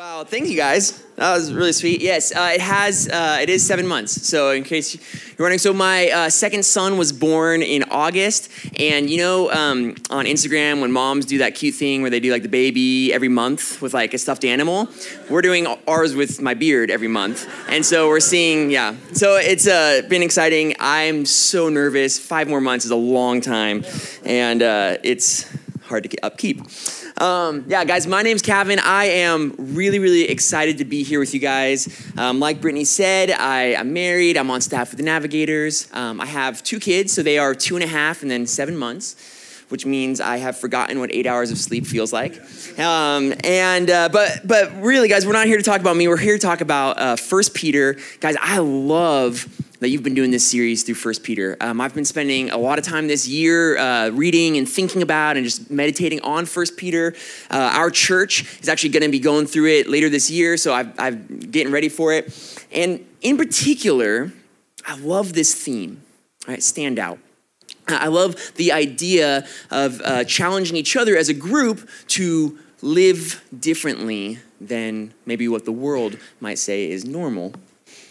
Wow, thank you guys. That was really sweet. Yes, uh, it has. Uh, it is seven months. So in case you're wondering, so my uh, second son was born in August, and you know, um, on Instagram when moms do that cute thing where they do like the baby every month with like a stuffed animal, we're doing ours with my beard every month, and so we're seeing, yeah. So it's uh, been exciting. I'm so nervous. Five more months is a long time, and uh, it's hard to upkeep. Um, yeah, guys, my name's Kevin. I am really, really excited to be here with you guys. Um, like Brittany said, I, am married. I'm on staff with the Navigators. Um, I have two kids, so they are two and a half and then seven months which means I have forgotten what eight hours of sleep feels like. Um, and uh, but but really, guys, we're not here to talk about me. We're here to talk about uh, First Peter, guys. I love that you've been doing this series through First Peter. Um, I've been spending a lot of time this year uh, reading and thinking about and just meditating on First Peter. Uh, our church is actually going to be going through it later this year, so i I'm getting ready for it. And in particular, I love this theme. Right, stand out. I love the idea of uh, challenging each other as a group to live differently than maybe what the world might say is normal.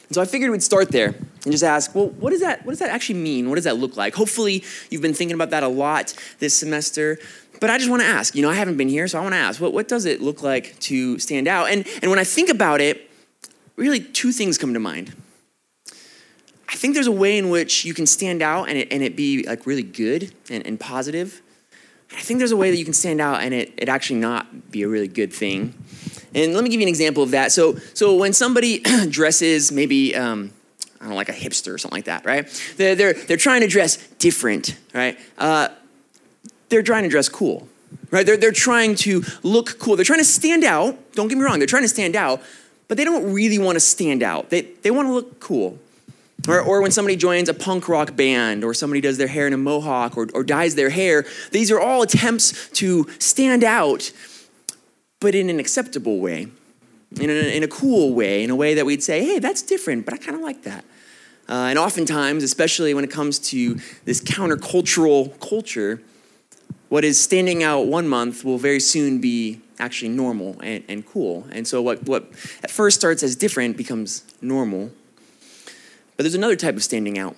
And so I figured we'd start there and just ask, well, what does that what does that actually mean? What does that look like? Hopefully you've been thinking about that a lot this semester. But I just want to ask, you know, I haven't been here, so I want to ask, what, what does it look like to stand out? And and when I think about it, really two things come to mind. I think there's a way in which you can stand out and it, and it be like really good and, and positive. I think there's a way that you can stand out and it, it actually not be a really good thing. And let me give you an example of that. So, so when somebody dresses maybe, um, I don't know, like a hipster or something like that, right? They're, they're, they're trying to dress different, right? Uh, they're trying to dress cool, right? They're, they're trying to look cool. They're trying to stand out. Don't get me wrong, they're trying to stand out, but they don't really want to stand out. They, they want to look cool. Or, or when somebody joins a punk rock band, or somebody does their hair in a mohawk, or, or dyes their hair, these are all attempts to stand out but in an acceptable way, in a, in a cool way, in a way that we'd say, hey, that's different, but I kind of like that. Uh, and oftentimes, especially when it comes to this countercultural culture, what is standing out one month will very soon be actually normal and, and cool. And so, what, what at first starts as different becomes normal. But there's another type of standing out.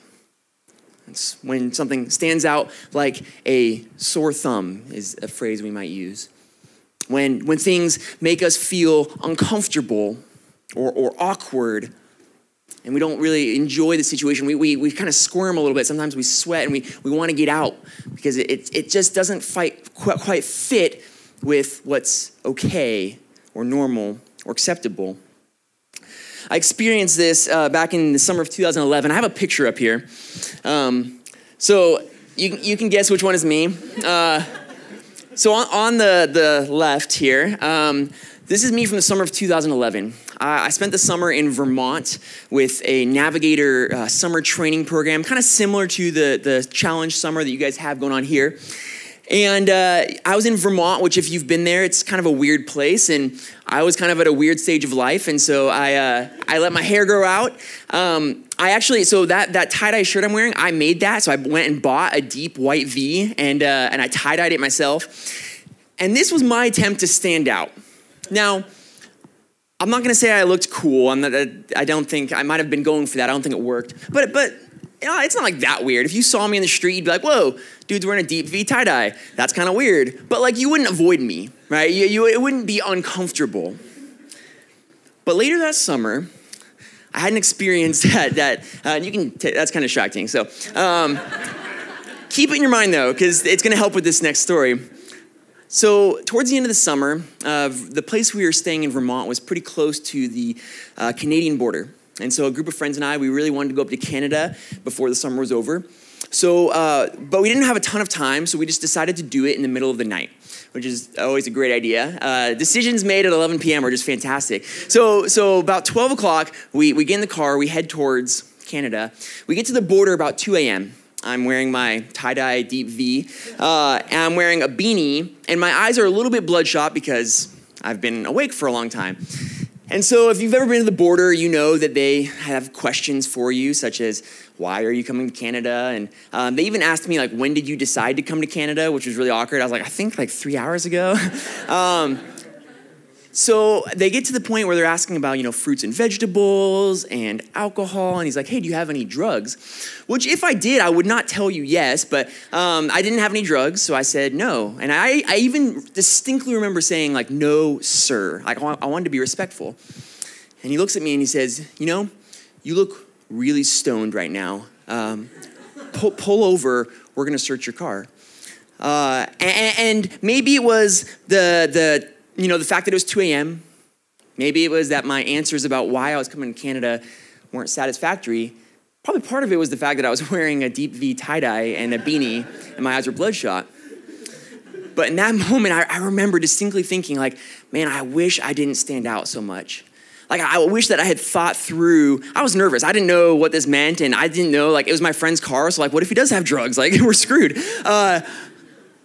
It's when something stands out like a sore thumb, is a phrase we might use when, when things make us feel uncomfortable or, or awkward and we don't really enjoy the situation. We, we, we kind of squirm a little bit. Sometimes we sweat and we, we want to get out because it, it, it just doesn't fight, quite, quite fit with what's okay or normal or acceptable. I experienced this uh, back in the summer of 2011. I have a picture up here. Um, so you, you can guess which one is me. Uh, so on, on the, the left here, um, this is me from the summer of 2011. I spent the summer in Vermont with a navigator uh, summer training program, kind of similar to the, the challenge summer that you guys have going on here. And uh, I was in Vermont, which, if you've been there, it's kind of a weird place. And I was kind of at a weird stage of life. And so I, uh, I let my hair grow out. Um, I actually, so that, that tie dye shirt I'm wearing, I made that. So I went and bought a deep white V and, uh, and I tie dyed it myself. And this was my attempt to stand out. Now, I'm not gonna say I looked cool. I'm not, I don't think, I might have been going for that. I don't think it worked. But, but you know, it's not like that weird. If you saw me in the street, you'd be like, whoa, dude's wearing a deep V tie dye. That's kind of weird. But like, you wouldn't avoid me, right? You, you, it wouldn't be uncomfortable. But later that summer, I had an experience that, that uh, you can, t- that's kind of shocking. So um, keep it in your mind though, because it's going to help with this next story. So, towards the end of the summer, uh, the place we were staying in Vermont was pretty close to the uh, Canadian border. And so a group of friends and I, we really wanted to go up to Canada before the summer was over. So, uh, but we didn't have a ton of time, so we just decided to do it in the middle of the night, which is always a great idea. Uh, decisions made at 11 p.m. are just fantastic. So, so about 12 o'clock, we, we get in the car, we head towards Canada. We get to the border about 2 a.m. I'm wearing my tie dye deep V, uh, and I'm wearing a beanie, and my eyes are a little bit bloodshot because I've been awake for a long time. And so, if you've ever been to the border, you know that they have questions for you, such as, why are you coming to Canada? And um, they even asked me, like, when did you decide to come to Canada, which was really awkward. I was like, I think like three hours ago. um, so they get to the point where they're asking about, you know, fruits and vegetables and alcohol. And he's like, hey, do you have any drugs? Which, if I did, I would not tell you yes, but um, I didn't have any drugs, so I said no. And I, I even distinctly remember saying, like, no, sir. Like, I wanted to be respectful. And he looks at me and he says, you know, you look really stoned right now. Um, pull, pull over, we're gonna search your car. Uh, and, and maybe it was the, the you know, the fact that it was 2 a.m., maybe it was that my answers about why I was coming to Canada weren't satisfactory. Probably part of it was the fact that I was wearing a deep V tie dye and a beanie and my eyes were bloodshot. But in that moment, I, I remember distinctly thinking, like, man, I wish I didn't stand out so much. Like, I wish that I had thought through. I was nervous. I didn't know what this meant, and I didn't know, like, it was my friend's car, so, like, what if he does have drugs? Like, we're screwed. Uh,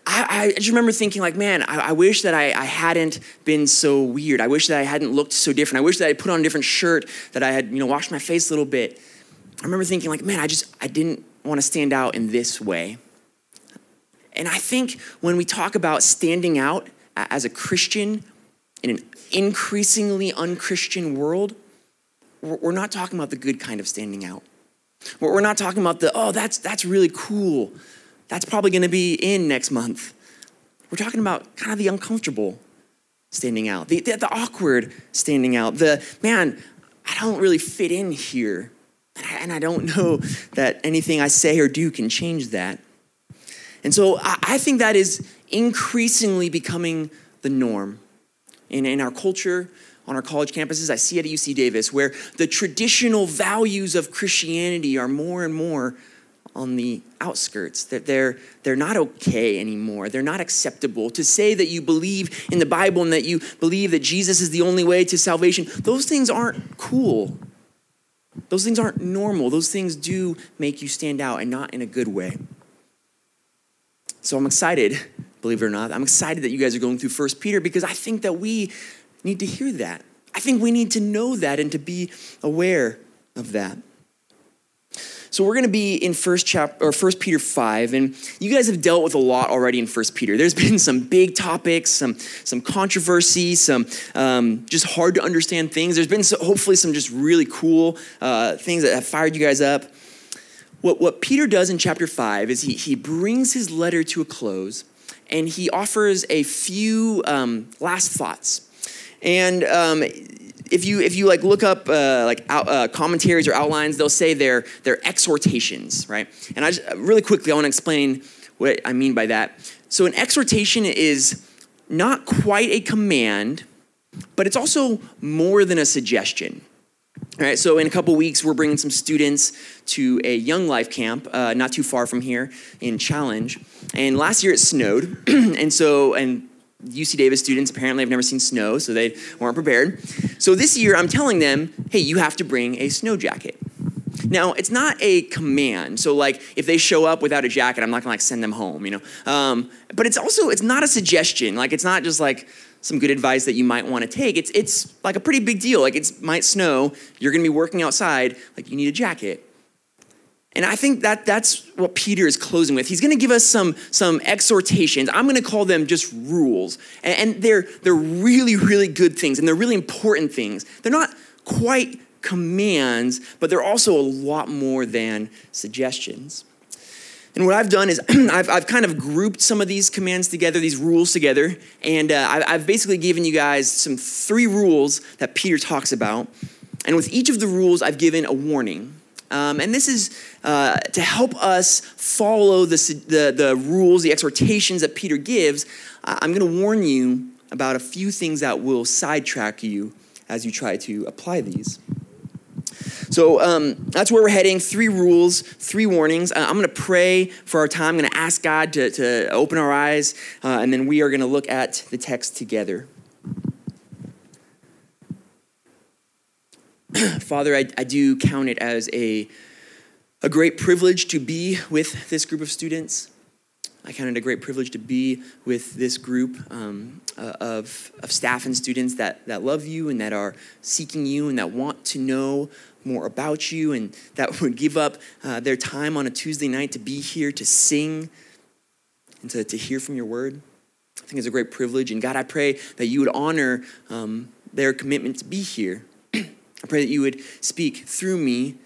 I, I, just remember thinking, like, man, I, I wish that I, I, hadn't been so weird. I wish that I hadn't looked so different. I wish that I put on a different shirt, that I had, you know, washed my face a little bit. I remember thinking, like, man, I just, I didn't want to stand out in this way. And I think when we talk about standing out as a Christian in an increasingly unchristian world, we're not talking about the good kind of standing out. We're not talking about the, oh, that's, that's really cool. That's probably going to be in next month. We're talking about kind of the uncomfortable standing out, the, the, the awkward standing out, the man, I don't really fit in here. And I don't know that anything I say or do can change that. And so I think that is increasingly becoming the norm in, in our culture, on our college campuses. I see it at UC Davis, where the traditional values of Christianity are more and more on the outskirts, that they're, they're not okay anymore. They're not acceptable. To say that you believe in the Bible and that you believe that Jesus is the only way to salvation, those things aren't cool. Those things aren't normal. Those things do make you stand out and not in a good way. So I'm excited, believe it or not. I'm excited that you guys are going through First Peter because I think that we need to hear that. I think we need to know that and to be aware of that. So we're going to be in first chapter or first Peter 5 and you guys have dealt with a lot already in first Peter. There's been some big topics, some some controversy, some um, just hard to understand things. There's been so, hopefully some just really cool uh, things that have fired you guys up. What, what Peter does in chapter 5 is he, he brings his letter to a close and he offers a few um, last thoughts. And um, if you if you like look up uh, like out, uh, commentaries or outlines, they'll say they're they're exhortations, right? And I just really quickly I want to explain what I mean by that. So an exhortation is not quite a command, but it's also more than a suggestion. All right, so in a couple weeks, we're bringing some students to a Young Life camp uh, not too far from here in Challenge. And last year it snowed, and so and UC Davis students apparently have never seen snow, so they weren't prepared. So this year, I'm telling them, hey, you have to bring a snow jacket. Now, it's not a command. So, like, if they show up without a jacket, I'm not gonna like send them home, you know. Um, but it's also it's not a suggestion. Like, it's not just like some good advice that you might want to take. It's it's like a pretty big deal. Like, it might snow. You're gonna be working outside. Like, you need a jacket. And I think that that's what Peter is closing with. He's going to give us some, some exhortations. I'm going to call them just rules. And, and they're, they're really, really good things, and they're really important things. They're not quite commands, but they're also a lot more than suggestions. And what I've done is I've, I've kind of grouped some of these commands together, these rules together, and uh, I've, I've basically given you guys some three rules that Peter talks about. And with each of the rules, I've given a warning. Um, and this is uh, to help us follow the, the, the, rules, the exhortations that Peter gives. I'm going to warn you about a few things that will sidetrack you as you try to apply these. So um, that's where we're heading. Three rules, three warnings. Uh, I'm going to pray for our time. I'm going to ask God to, to open our eyes, uh, and then we are going to look at the text together. Father, I, I do count it as a, a great privilege to be with this group of students. I count it a great privilege to be with this group um, uh, of, of staff and students that, that love you and that are seeking you and that want to know more about you and that would give up uh, their time on a Tuesday night to be here to sing and to, to hear from your word. I think it's a great privilege. And God, I pray that you would honor um, their commitment to be here. I pray that you would speak through me.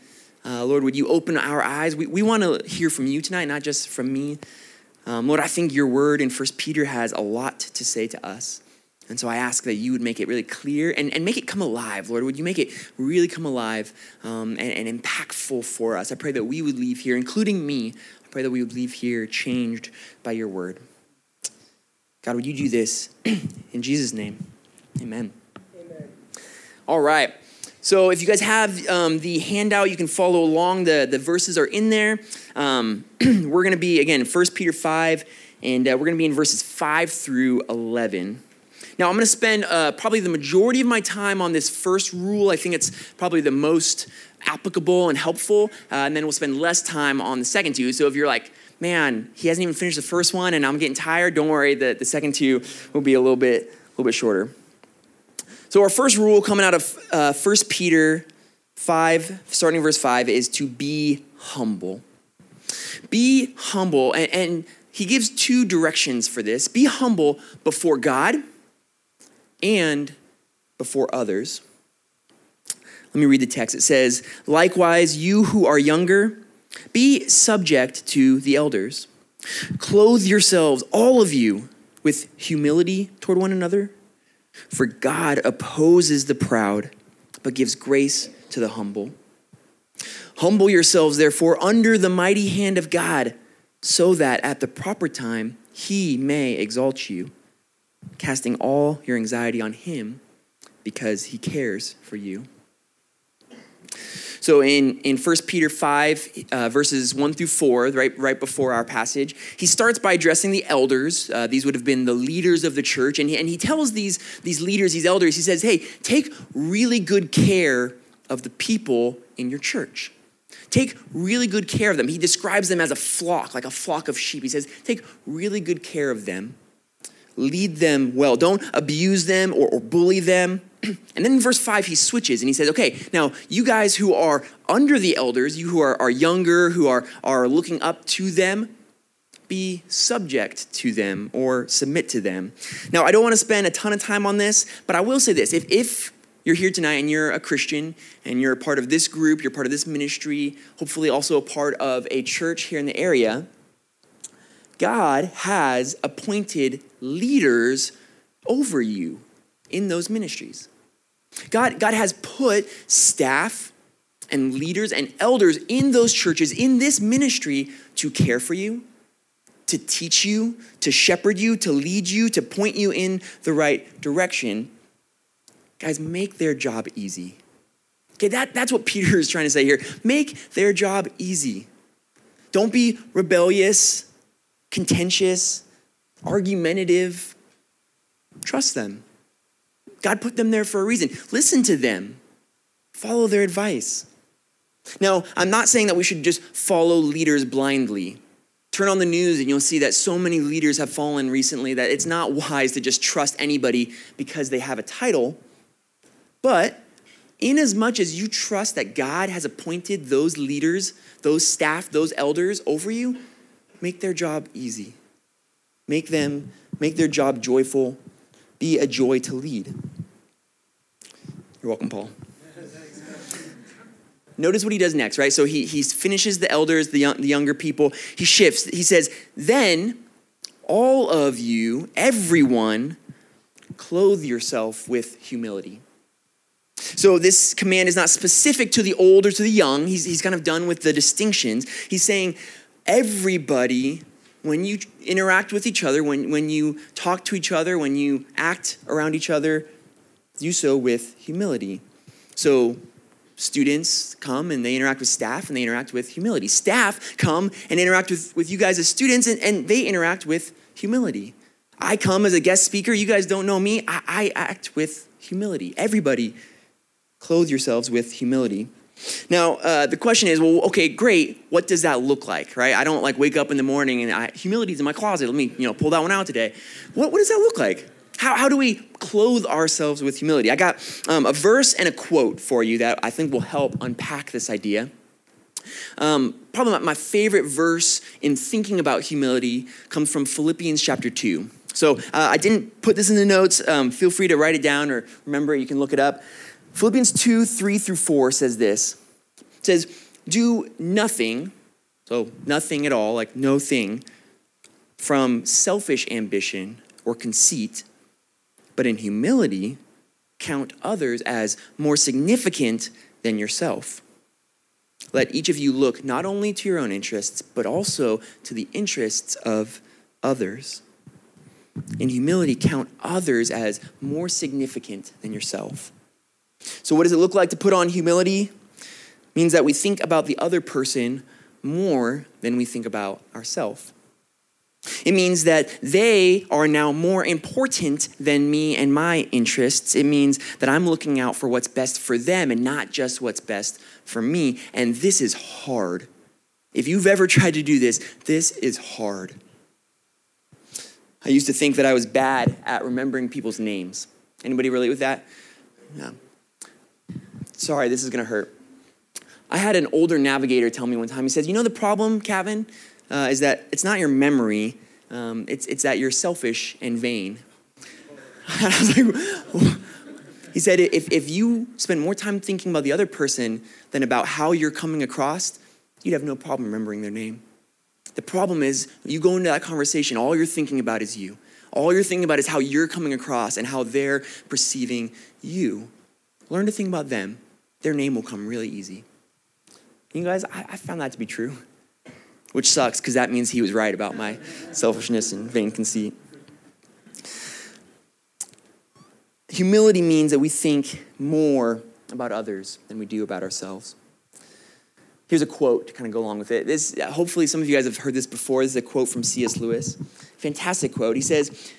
Uh, Lord, would you open our eyes? We, we want to hear from you tonight, not just from me. Um, Lord, I think your word in First Peter has a lot to say to us. And so I ask that you would make it really clear and, and make it come alive, Lord. Would you make it really come alive um, and, and impactful for us? I pray that we would leave here, including me, I pray that we would leave here changed by your word. God, would you do this in Jesus' name? Amen. Amen. All right. So if you guys have um, the handout, you can follow along. The, the verses are in there. Um, we're going to be, again, 1 Peter 5, and uh, we're going to be in verses 5 through 11. Now, I'm going to spend uh, probably the majority of my time on this first rule. I think it's probably the most applicable and helpful. Uh, and then we'll spend less time on the second two. So if you're like, man, he hasn't even finished the first one and I'm getting tired, don't worry, the, the second two will be a little bit, a little bit shorter. So our first rule coming out of uh, 1 Peter 5, starting verse 5, is to be humble. Be humble. And, and he gives two directions for this be humble before God and before others. Let me read the text. It says, Likewise, you who are younger, be subject to the elders. Clothe yourselves, all of you, with humility toward one another. For God opposes the proud, but gives grace to the humble. Humble yourselves, therefore, under the mighty hand of God, so that at the proper time he may exalt you casting all your anxiety on Him because He cares for you. So in, in 1 Peter 5, uh, verses 1 through 4, right, right before our passage, he starts by addressing the elders. Uh, these would have been the leaders of the church. And he, and he tells these, these leaders, these elders, he says, hey, take really good care of the people in your church. Take really good care of them. He describes them as a flock, like a flock of sheep. He says, take really good care of them lead them well. Don't abuse them or, or bully them. And then in verse 5, he switches and he says, Okay, now you guys who are under the elders, you who are, are younger, who are, are looking up to them, be subject to them or submit to them. Now, I don't want to spend a ton of time on this, but I will say this. If, if you're here tonight and you're a Christian and you're a part of this group, you're part of this ministry, hopefully also a part of a church here in the area, God has appointed leaders over you in those ministries. God, God has put staff and leaders and elders in those churches, in this ministry, to care for you, to teach you, to shepherd you, to lead you, to point you in the right direction. Guys, make their job easy. Okay, that, that's what Peter is trying to say here. Make their job easy. Don't be rebellious contentious, argumentative. Trust them. God put them there for a reason. Listen to them, follow their advice. Now, I'm not saying that we should just follow leaders blindly. Turn on the news and you'll see that so many leaders have fallen recently that it's not wise to just trust anybody because they have a title. But in as much as you trust that God has appointed those leaders, those staff, those elders over you, make their job easy. Make them, make their job joyful. Be a joy to lead. You're welcome, Paul. Notice what he does next, right? So he, he finishes the elders, the, young, the younger people. He shifts. He says, Then all of you, everyone, clothe yourself with humility. So this command is not specific to the old or to the young. He's, he's kind of done with the distinctions. He's saying, everybody, when you interact with each other, when, when you talk to each other, when you act around each other, do so with humility. So, students come and they interact with staff and they interact with humility. Staff come and interact with, with you guys as students and, and they interact with humility. I come as a guest speaker. You guys don't know me. I, I act with humility. Everybody, clothe yourselves with humility. Now, uh, the question is, well, okay, great. What does that look like, right? I don't like wake up in the morning and I, humility's in my closet. Let me, you know, pull that one out today. What, what does that look like? How, how do we clothe ourselves with humility? I got um, a verse and a quote for you that I think will help unpack this idea. Um, probably my favorite verse in thinking about humility comes from Philippians chapter 2. So uh, I didn't put this in the notes. Um, feel free to write it down or remember. You can look it up. Philippians 2 3 through 4 says this it says, Do nothing, so nothing at all, like no thing, from selfish ambition or conceit, but in humility, count others as more significant than yourself. Let each of you look not only to your own interests, but also to the interests of others. In humility, count others as more significant than yourself. So, what does it look like to put on humility? It means that we think about the other person more than we think about ourselves. It means that they are now more important than me and my interests. It means that I'm looking out for what's best for them and not just what's best for me. And this is hard. If you've ever tried to do this, this is hard. I used to think that I was bad at remembering people's names. Anybody relate with that? Yeah. Sorry, this is going to hurt. I had an older navigator tell me one time, he said, You know the problem, Kevin, uh, is that it's not your memory, um, it's, it's that you're selfish and vain. And I was like, he said, if, if you spend more time thinking about the other person than about how you're coming across, you'd have no problem remembering their name. The problem is, you go into that conversation, all you're thinking about is you. All you're thinking about is how you're coming across and how they're perceiving you. Learn to think about them. Their name will come really easy. You guys, I, I found that to be true, which sucks because that means he was right about my selfishness and vain conceit. Humility means that we think more about others than we do about ourselves. Here's a quote to kind of go along with it. This, hopefully, some of you guys have heard this before. This is a quote from C.S. Lewis. Fantastic quote. He says,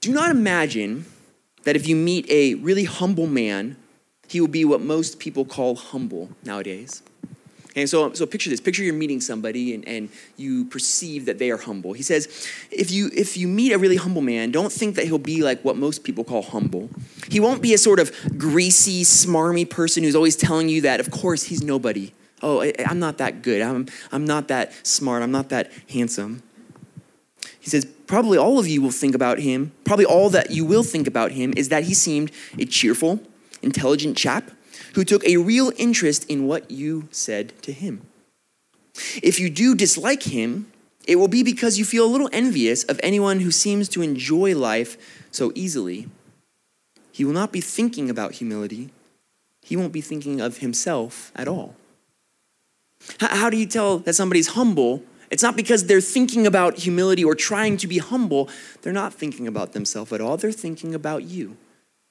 Do not imagine that if you meet a really humble man, he will be what most people call humble nowadays. Okay, so, so picture this. Picture you're meeting somebody and, and you perceive that they are humble. He says, if you, if you meet a really humble man, don't think that he'll be like what most people call humble. He won't be a sort of greasy, smarmy person who's always telling you that, of course, he's nobody. Oh, I, I'm not that good. I'm, I'm not that smart. I'm not that handsome. He says, probably all of you will think about him, probably all that you will think about him is that he seemed a cheerful, intelligent chap who took a real interest in what you said to him. If you do dislike him, it will be because you feel a little envious of anyone who seems to enjoy life so easily. He will not be thinking about humility, he won't be thinking of himself at all. How do you tell that somebody's humble? It's not because they're thinking about humility or trying to be humble. They're not thinking about themselves at all. They're thinking about you.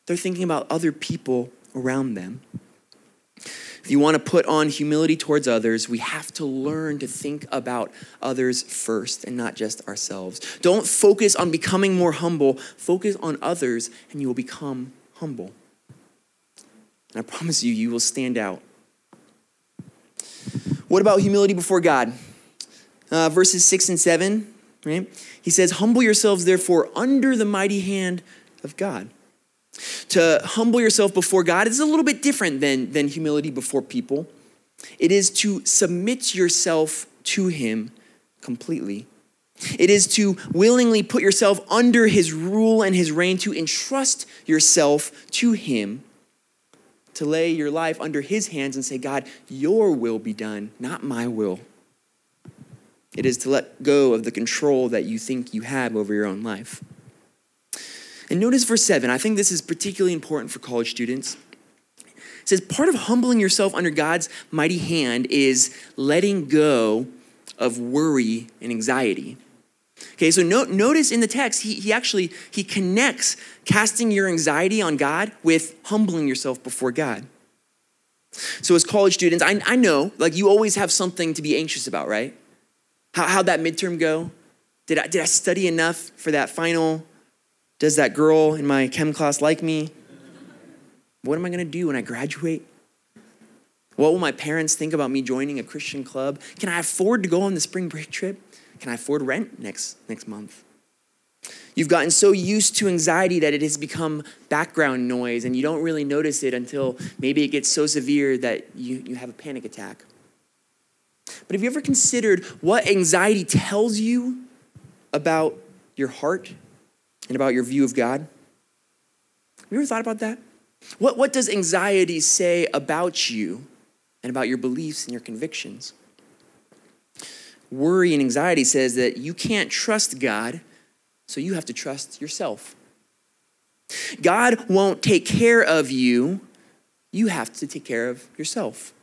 They're thinking about other people around them. If you want to put on humility towards others, we have to learn to think about others first and not just ourselves. Don't focus on becoming more humble, focus on others, and you will become humble. And I promise you, you will stand out. What about humility before God? Uh, verses 6 and 7, right? He says, Humble yourselves, therefore, under the mighty hand of God. To humble yourself before God is a little bit different than, than humility before people. It is to submit yourself to Him completely. It is to willingly put yourself under His rule and His reign, to entrust yourself to Him, to lay your life under His hands and say, God, your will be done, not my will. It is to let go of the control that you think you have over your own life. And notice verse 7. I think this is particularly important for college students. It says, part of humbling yourself under God's mighty hand is letting go of worry and anxiety. Okay, so no, notice in the text, he, he actually, he connects casting your anxiety on God with humbling yourself before God. So as college students, I, I know, like you always have something to be anxious about, right? How, how'd that midterm go? Did I, did I study enough for that final does that girl in my chem class like me? What am I going to do when I graduate? What will my parents think about me joining a Christian club? Can I afford to go on the spring break trip? Can I afford rent next, next month? You've gotten so used to anxiety that it has become background noise and you don't really notice it until maybe it gets so severe that you, you have a panic attack. But have you ever considered what anxiety tells you about your heart and about your view of God? Have you ever thought about that? What, what does anxiety say about you and about your beliefs and your convictions? Worry and anxiety says that you can't trust God, so you have to trust yourself. God won't take care of you, you have to take care of yourself.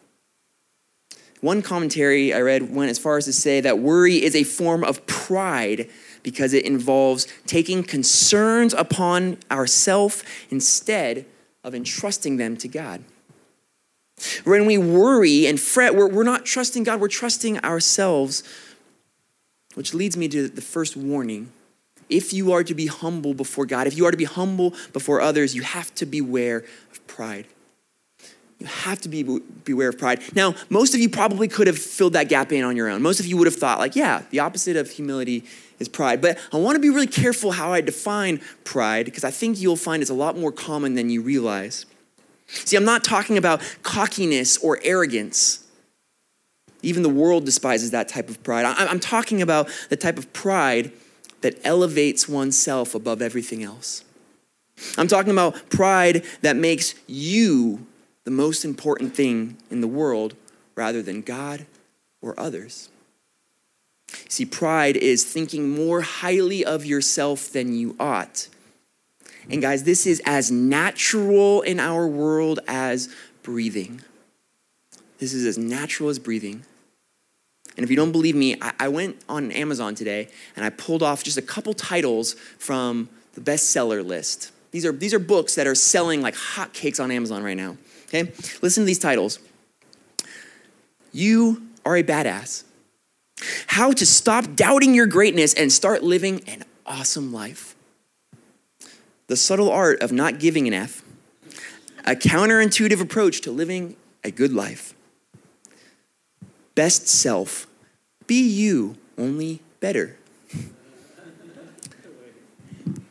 One commentary I read went as far as to say that worry is a form of pride because it involves taking concerns upon ourselves instead of entrusting them to God. When we worry and fret, we're, we're not trusting God, we're trusting ourselves, which leads me to the first warning. If you are to be humble before God, if you are to be humble before others, you have to beware of pride. You have to be beware of pride. Now, most of you probably could have filled that gap in on your own. Most of you would have thought, like, yeah, the opposite of humility is pride. But I want to be really careful how I define pride because I think you'll find it's a lot more common than you realize. See, I'm not talking about cockiness or arrogance. Even the world despises that type of pride. I'm talking about the type of pride that elevates oneself above everything else. I'm talking about pride that makes you the most important thing in the world rather than God or others. See, pride is thinking more highly of yourself than you ought. And guys, this is as natural in our world as breathing. This is as natural as breathing. And if you don't believe me, I, went on Amazon today and I pulled off just a couple titles from the bestseller list. These are, these are books that are selling like hotcakes on Amazon right now. Okay? Listen to these titles You are a badass. How to stop doubting your greatness and start living an awesome life. The subtle art of not giving an F. A counterintuitive approach to living a good life. Best self. Be you, only better.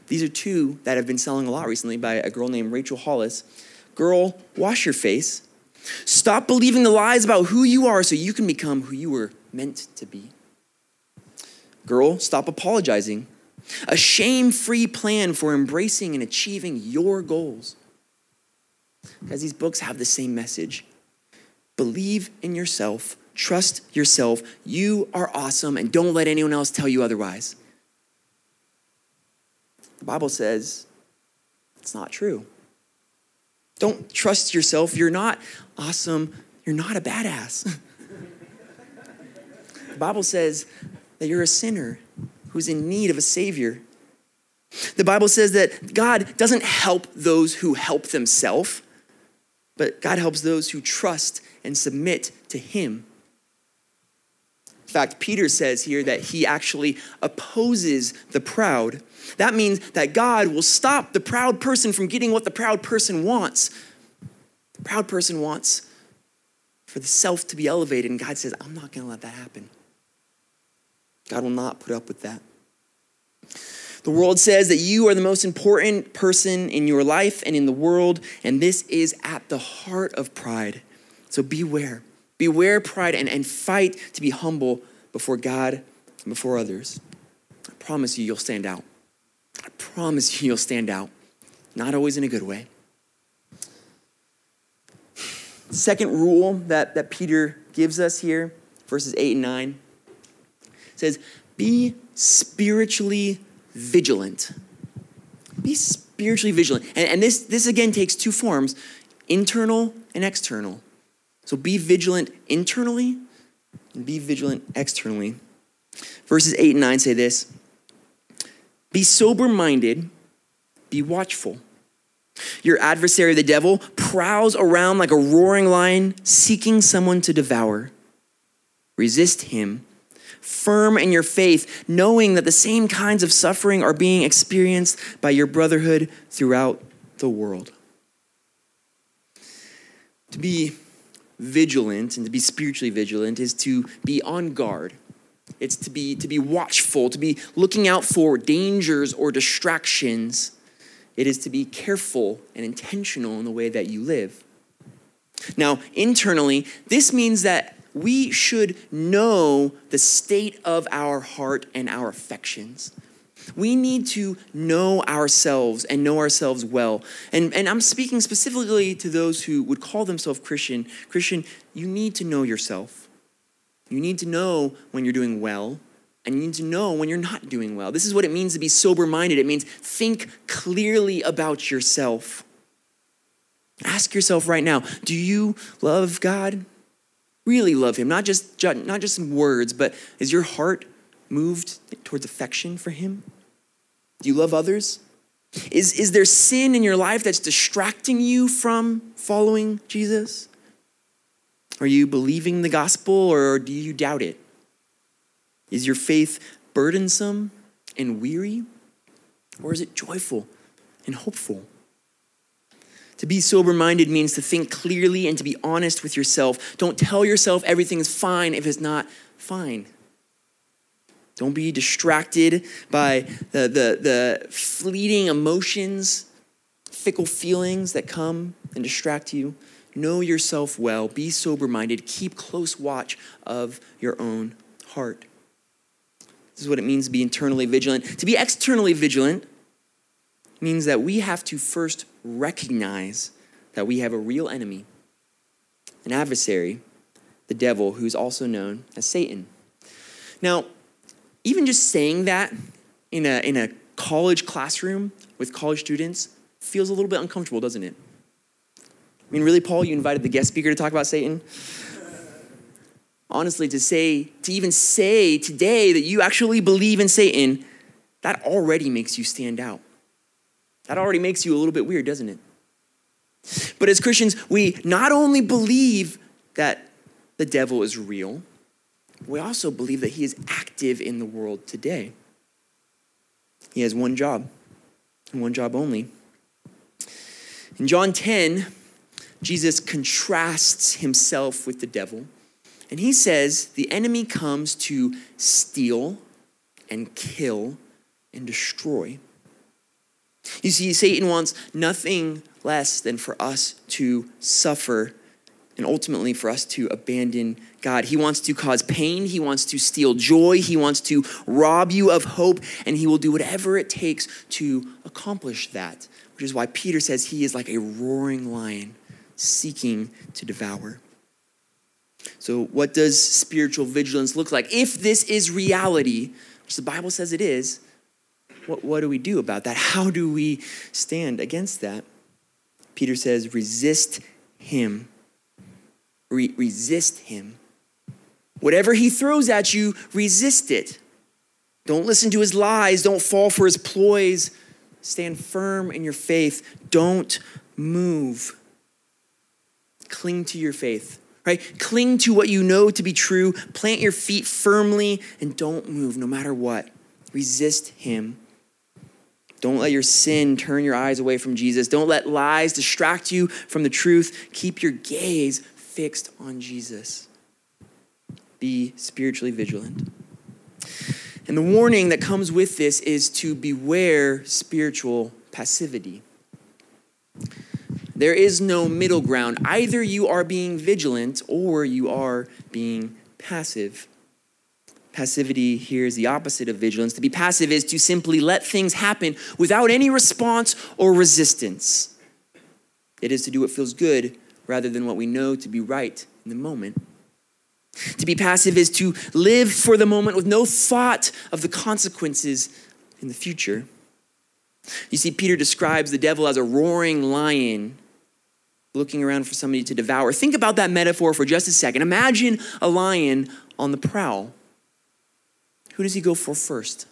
These are two that have been selling a lot recently by a girl named Rachel Hollis. Girl, wash your face. Stop believing the lies about who you are so you can become who you were meant to be. Girl, stop apologizing. A shame free plan for embracing and achieving your goals. Because these books have the same message believe in yourself, trust yourself. You are awesome, and don't let anyone else tell you otherwise. The Bible says it's not true. Don't trust yourself. You're not awesome. You're not a badass. Bible says that you're a sinner who's in need of a Savior. The Bible says that God doesn't help those who help themselves, but God helps those who trust and submit to Him. In fact, Peter says here that he actually opposes the proud. That means that God will stop the proud person from getting what the proud person wants. The proud person wants for the self to be elevated, and God says, I'm not going to let that happen. God will not put up with that. The world says that you are the most important person in your life and in the world, and this is at the heart of pride. So beware. Beware pride and, and fight to be humble before God and before others. I promise you, you'll stand out. I promise you, you'll stand out. Not always in a good way. Second rule that, that Peter gives us here, verses 8 and 9, says, Be spiritually vigilant. Be spiritually vigilant. And, and this, this again takes two forms internal and external. So be vigilant internally and be vigilant externally. Verses 8 and 9 say this Be sober minded, be watchful. Your adversary, the devil, prowls around like a roaring lion, seeking someone to devour. Resist him, firm in your faith, knowing that the same kinds of suffering are being experienced by your brotherhood throughout the world. To be vigilant and to be spiritually vigilant is to be on guard. It's to be, to be watchful, to be looking out for dangers or distractions. It is to be careful and intentional in the way that you live. Now, internally, this means that we should know the state of our heart and our affections. We need to know ourselves and know ourselves well. And, and I'm speaking specifically to those who would call themselves Christian. Christian, you need to know yourself. You need to know when you're doing well, and you need to know when you're not doing well. This is what it means to be sober minded. It means think clearly about yourself. Ask yourself right now do you love God? Really love Him? Not just, not just some words, but is your heart moved towards affection for Him? Do you love others? Is, is there sin in your life that's distracting you from following Jesus? Are you believing the gospel or do you doubt it? Is your faith burdensome and weary? Or is it joyful and hopeful? To be sober minded means to think clearly and to be honest with yourself. Don't tell yourself everything is fine if it's not fine. Don't be distracted by the, the, the fleeting emotions, fickle feelings that come and distract you. Know yourself well. Be sober minded. Keep close watch of your own heart. This is what it means to be internally vigilant. To be externally vigilant means that we have to first recognize that we have a real enemy, an adversary, the devil, who's also known as Satan. Now, even just saying that in a, in a college classroom with college students feels a little bit uncomfortable, doesn't it? I mean, really, Paul, you invited the guest speaker to talk about Satan? Honestly, to say, to even say today that you actually believe in Satan, that already makes you stand out. That already makes you a little bit weird, doesn't it? But as Christians, we not only believe that the devil is real, we also believe that he is active in the world today. He has one job, and one job only. In John 10, Jesus contrasts himself with the devil, and he says the enemy comes to steal and kill and destroy. You see, Satan wants nothing less than for us to suffer and ultimately for us to abandon God. He wants to cause pain, He wants to steal joy, He wants to rob you of hope, and He will do whatever it takes to accomplish that, which is why Peter says He is like a roaring lion seeking to devour. So, what does spiritual vigilance look like? If this is reality, which the Bible says it is, what, what do we do about that? How do we stand against that? Peter says, resist him Re- resist him. Whatever he throws at you, resist it. Don't listen to his lies. Don't fall for his ploys. Stand firm in your faith. Don't move. Cling to your faith, right? Cling to what you know to be true. Plant your feet firmly and don't move no matter what. Resist him. Don't let your sin turn your eyes away from Jesus. Don't let lies distract you from the truth. Keep your gaze fixed on Jesus. Be spiritually vigilant. And the warning that comes with this is to beware spiritual passivity. There is no middle ground. Either you are being vigilant or you are being passive. Passivity here is the opposite of vigilance. To be passive is to simply let things happen without any response or resistance. It is to do what feels good rather than what we know to be right in the moment. To be passive is to live for the moment with no thought of the consequences in the future. You see, Peter describes the devil as a roaring lion looking around for somebody to devour. Think about that metaphor for just a second. Imagine a lion on the prowl. Who does he go for first?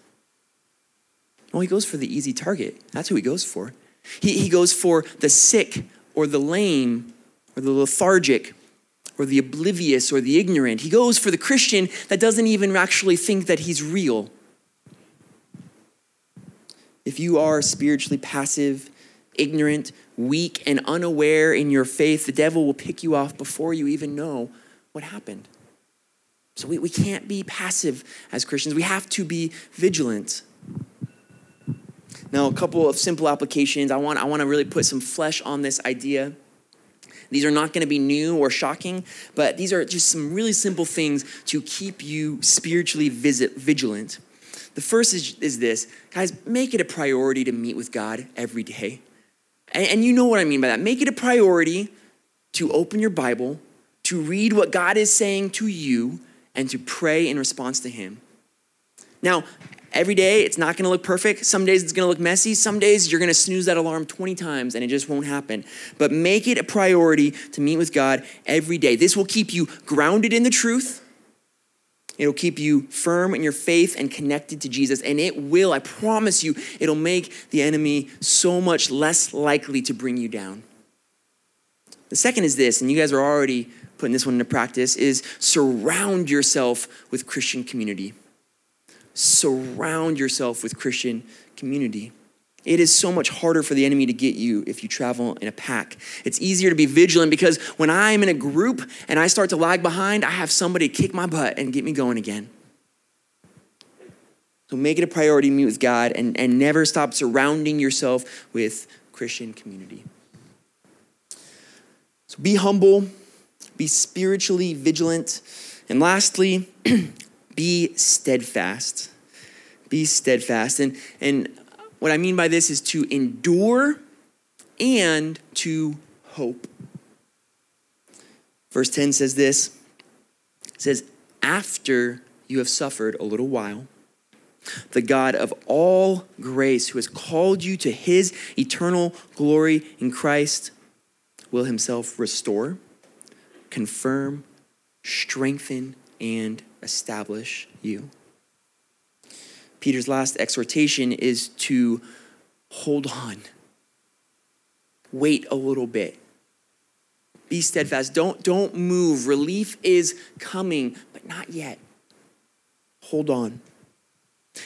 Well, he goes for the easy target. That's who he goes for. He, he goes for the sick or the lame or the lethargic or the oblivious or the ignorant. He goes for the Christian that doesn't even actually think that he's real. If you are spiritually passive, ignorant, weak, and unaware in your faith, the devil will pick you off before you even know what happened. So we, we can't be passive as Christians. We have to be vigilant. Now, a couple of simple applications. I want, I want to really put some flesh on this idea. These are not going to be new or shocking, but these are just some really simple things to keep you spiritually visit, vigilant. The first is, is this guys, make it a priority to meet with God every day. And, and you know what I mean by that. Make it a priority to open your Bible, to read what God is saying to you, and to pray in response to Him. Now, every day it's not gonna look perfect. Some days it's gonna look messy. Some days you're gonna snooze that alarm 20 times and it just won't happen. But make it a priority to meet with God every day. This will keep you grounded in the truth. It'll keep you firm in your faith and connected to Jesus. And it will, I promise you, it'll make the enemy so much less likely to bring you down. The second is this, and you guys are already putting this one into practice, is surround yourself with Christian community surround yourself with Christian community. It is so much harder for the enemy to get you if you travel in a pack. It's easier to be vigilant because when I'm in a group and I start to lag behind, I have somebody kick my butt and get me going again. So make it a priority meet with God and, and never stop surrounding yourself with Christian community. Be humble, be spiritually vigilant, and lastly, be steadfast. Be steadfast. And, and what I mean by this is to endure and to hope. Verse 10 says this it says, After you have suffered a little while, the God of all grace, who has called you to his eternal glory in Christ, will himself restore, confirm, strengthen, and establish you. Peter's last exhortation is to hold on, wait a little bit. Be steadfast. Don't, don't move. Relief is coming, but not yet. Hold on.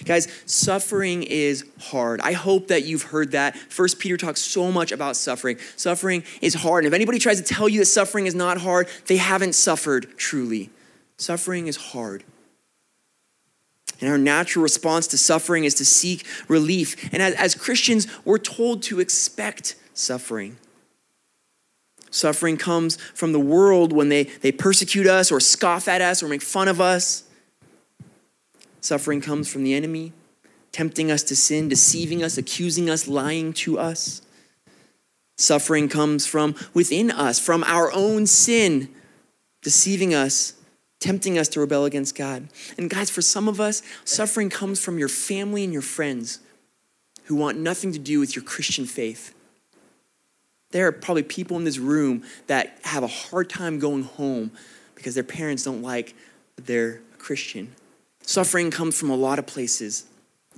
Guys, suffering is hard. I hope that you've heard that. First Peter talks so much about suffering. Suffering is hard. And if anybody tries to tell you that suffering is not hard, they haven't suffered truly. Suffering is hard. And our natural response to suffering is to seek relief. And as, as, Christians, we're told to expect suffering. Suffering comes from the world when they, they persecute us or scoff at us or make fun of us. Suffering comes from the enemy, tempting us to sin, deceiving us, accusing us, lying to us. Suffering comes from within us, from our own sin, deceiving us tempting us to rebel against God. And guys, for some of us, suffering comes from your family and your friends who want nothing to do with your Christian faith. There are probably people in this room that have a hard time going home because their parents don't like they're Christian. Suffering comes from a lot of places.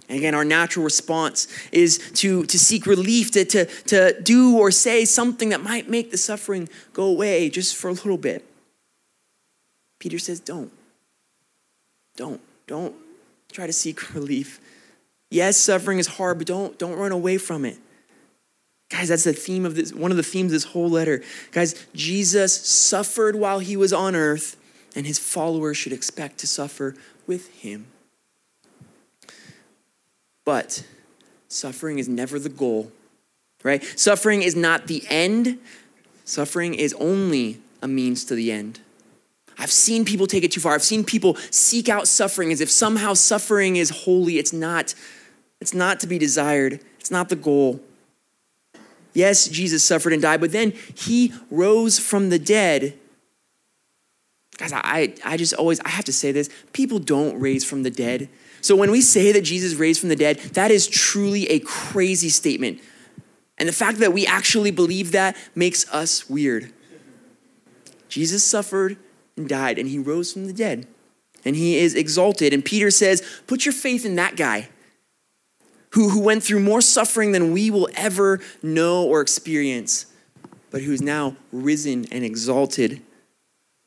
And again, our natural response is to, to seek relief, to, to, to do or say something that might make the suffering go away just for a little bit. Peter says, don't. Don't. Don't try to seek relief. Yes, suffering is hard, but don't, don't run away from it. Guys, that's the theme of this, one of the themes of this whole letter. Guys, Jesus suffered while he was on earth, and his followers should expect to suffer with him. But suffering is never the goal, right? Suffering is not the end, suffering is only a means to the end. I've seen people take it too far. I've seen people seek out suffering as if somehow suffering is holy. It's not. It's not to be desired. It's not the goal. Yes, Jesus suffered and died, but then he rose from the dead. Guys, I, I just always, I have to say this people don't raise from the dead. So when we say that Jesus raised from the dead, that is truly a crazy statement. And the fact that we actually believe that makes us weird. Jesus suffered and died, and he rose from the dead. And he is exalted. And Peter says, Put your faith in that guy who, who went through more suffering than we will ever know or experience, but who's now risen and exalted,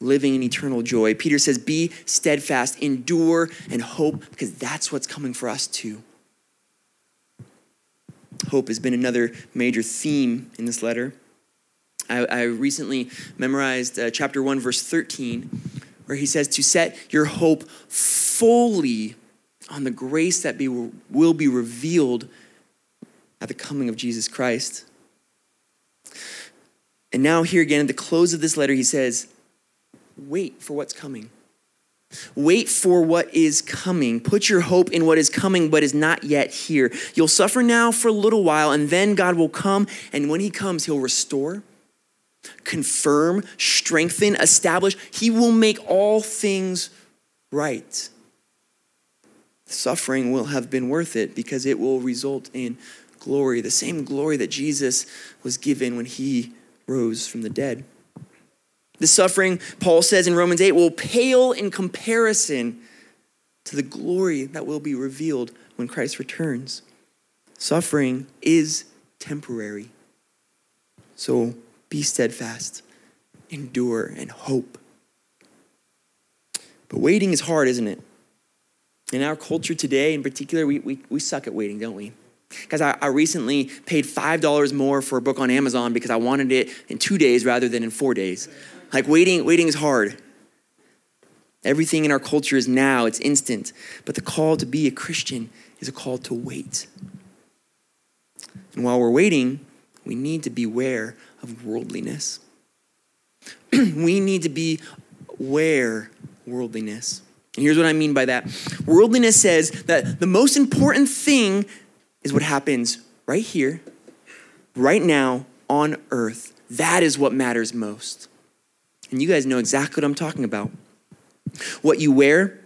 living in eternal joy. Peter says, Be steadfast, endure, and hope, because that's what's coming for us too. Hope has been another major theme in this letter. I, I recently memorized uh, chapter 1, verse 13, where he says to set your hope fully on the grace that be, will be revealed at the coming of Jesus Christ. And now, here again, at the close of this letter, he says, Wait for what's coming. Wait for what is coming. Put your hope in what is coming but is not yet here. You'll suffer now for a little while, and then God will come, and when He comes, He'll restore, confirm, strengthen, establish. He will make all things right. Suffering will have been worth it because it will result in glory, the same glory that Jesus was given when He rose from the dead. The suffering, Paul says in Romans 8, will pale in comparison to the glory that will be revealed when Christ returns. Suffering is temporary. So be steadfast, endure, and hope. But waiting is hard, isn't it? In our culture today, in particular, we, we, we suck at waiting, don't we? Because I, I recently paid $5 more for a book on Amazon because I wanted it in two days rather than in four days. Like waiting, waiting is hard. Everything in our culture is now, it's instant. But the call to be a Christian is a call to wait. And while we're waiting, we need to beware of worldliness. we need to be aware worldliness. And here's what I mean by that. Worldliness says that the most important thing is what happens right here, right now, on earth. That is what matters most. And you guys know exactly what I'm talking about. What you wear,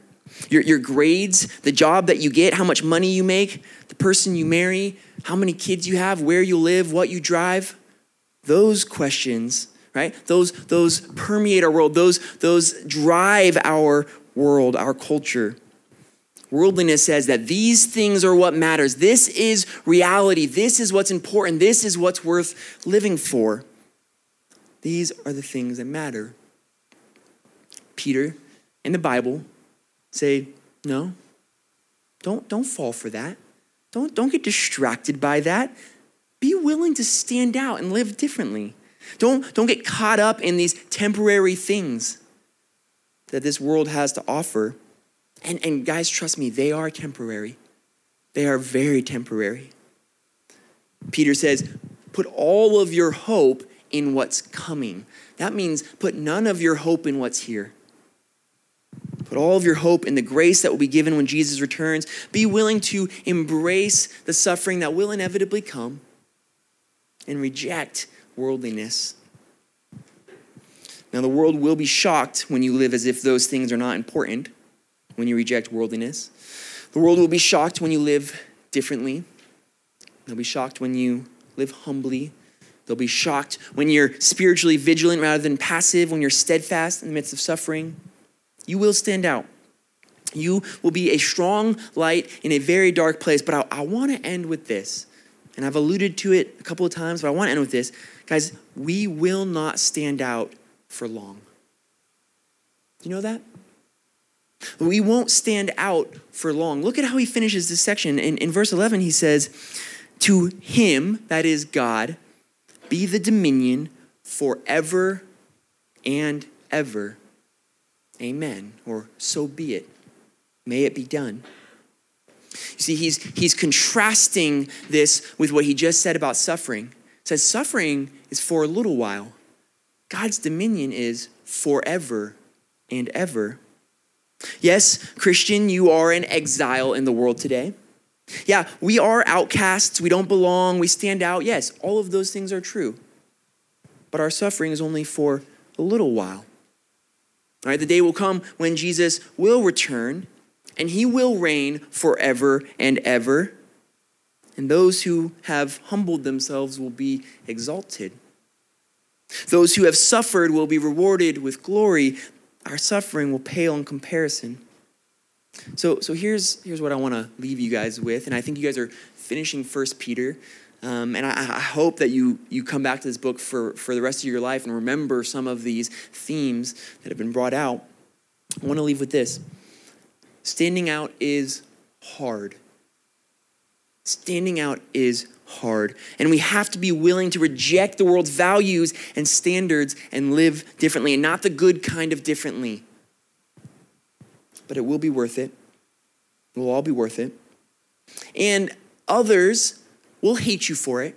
your, your grades, the job that you get, how much money you make, the person you marry, how many kids you have, where you live, what you drive. Those questions, right? Those, those permeate our world, those, those drive our world, our culture. Worldliness says that these things are what matters. This is reality. This is what's important. This is what's worth living for. These are the things that matter. Peter and the Bible say, no, don't, don't fall for that. Don't, don't get distracted by that. Be willing to stand out and live differently. Don't, don't get caught up in these temporary things that this world has to offer. And, and guys, trust me, they are temporary. They are very temporary. Peter says, put all of your hope in what's coming. That means put none of your hope in what's here. Put all of your hope in the grace that will be given when Jesus returns. Be willing to embrace the suffering that will inevitably come and reject worldliness. Now, the world will be shocked when you live as if those things are not important, when you reject worldliness. The world will be shocked when you live differently. They'll be shocked when you live humbly They'll be shocked when you're spiritually vigilant rather than passive, when you're steadfast in the midst of suffering. You will stand out. You will be a strong light in a very dark place. But I, I want to end with this. And I've alluded to it a couple of times, but I want to end with this. Guys, we will not stand out for long. Do you know that? We won't stand out for long. Look at how he finishes this section. In, in verse 11, he says, To him, that is God, be the dominion forever and ever. Amen. Or so be it. May it be done. You see, he's, he's contrasting this with what he just said about suffering. Says suffering is for a little while. God's dominion is forever and ever. Yes, Christian, you are an exile in the world today. Yeah, we are outcasts, we don't belong, we stand out. Yes, all of those things are true. But our suffering is only for a little while. All right, the day will come when Jesus will return and he will reign forever and ever. And those who have humbled themselves will be exalted. Those who have suffered will be rewarded with glory. Our suffering will pale in comparison. So, so here's, here's what I want to leave you guys with. And I think you guys are finishing First Peter. Um, and I, I, hope that you, you come back to this book for, for the rest of your life and remember some of these themes that have been brought out. I want to leave with this standing out is hard. Standing out is hard. And we have to be willing to reject the world's values and standards and live differently, and not the good kind of differently but it will be worth it. It will all be worth it. And others will hate you for it.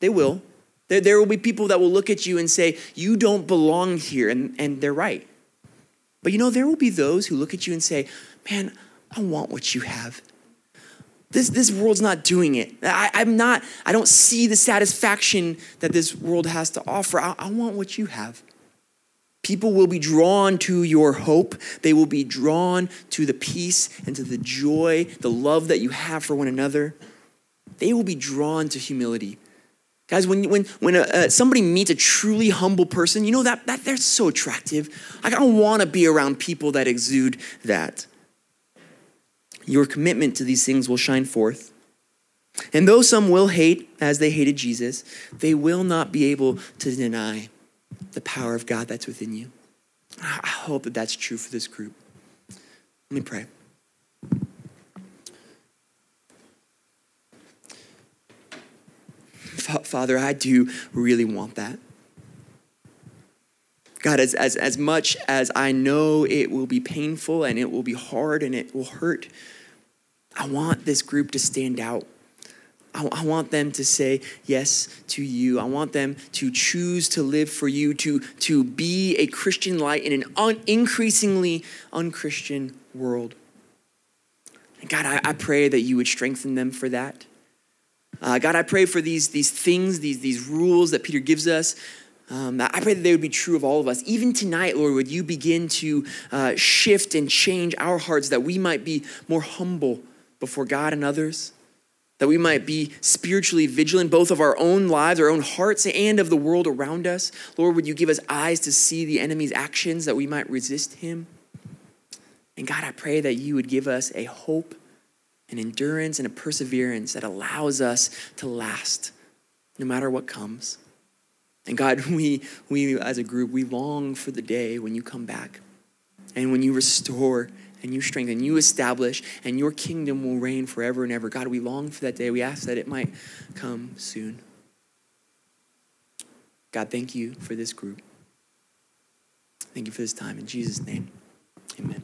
They will. There, there will be people that will look at you and say, You don't belong here. And, and they're right. But you know, there will be those who look at you and say, Man, I want what you have. This, this world's not doing it. I, I'm not, I don't see the satisfaction that this world has to offer. I, I want what you have. People will be drawn to your hope. They will be drawn to the peace and to the joy, the love that you have for one another. They will be drawn to humility. Guys, when, when, when a, uh, somebody meets a truly humble person, you know that, that they're so attractive. I don't want to be around people that exude that. Your commitment to these things will shine forth. And though some will hate as they hated Jesus, they will not be able to deny the power of God that's within you. I hope that that's true for this group. Let me pray. Father, I do really want that. God, as, as, as much as I know it will be painful and it will be hard and it will hurt, I want this group to stand out. I, I want them to say yes to you. I want them to choose to live for you, to, to be a Christian light in an un, increasingly unchristian world. And God, I, I pray that you would strengthen them for that. Uh, God, I pray for these, these things, these, these rules that Peter gives us. Um, I pray that they would be true of all of us. Even tonight, Lord, would you begin to uh, shift and change our hearts that we might be more humble before God and others, that we might be spiritually vigilant, both of our own lives, our own hearts, and of the world around us. Lord, would you give us eyes to see the enemy's actions that we might resist him? And God, I pray that you would give us a hope an endurance and a perseverance that allows us to last no matter what comes. And God, we, we as a group, we long for the day when you come back and when you restore and you strengthen, you establish, and your kingdom will reign forever and ever. God, we long for that day. We ask that it might come soon. God, thank you for this group. Thank you for this time. In Jesus' name, amen.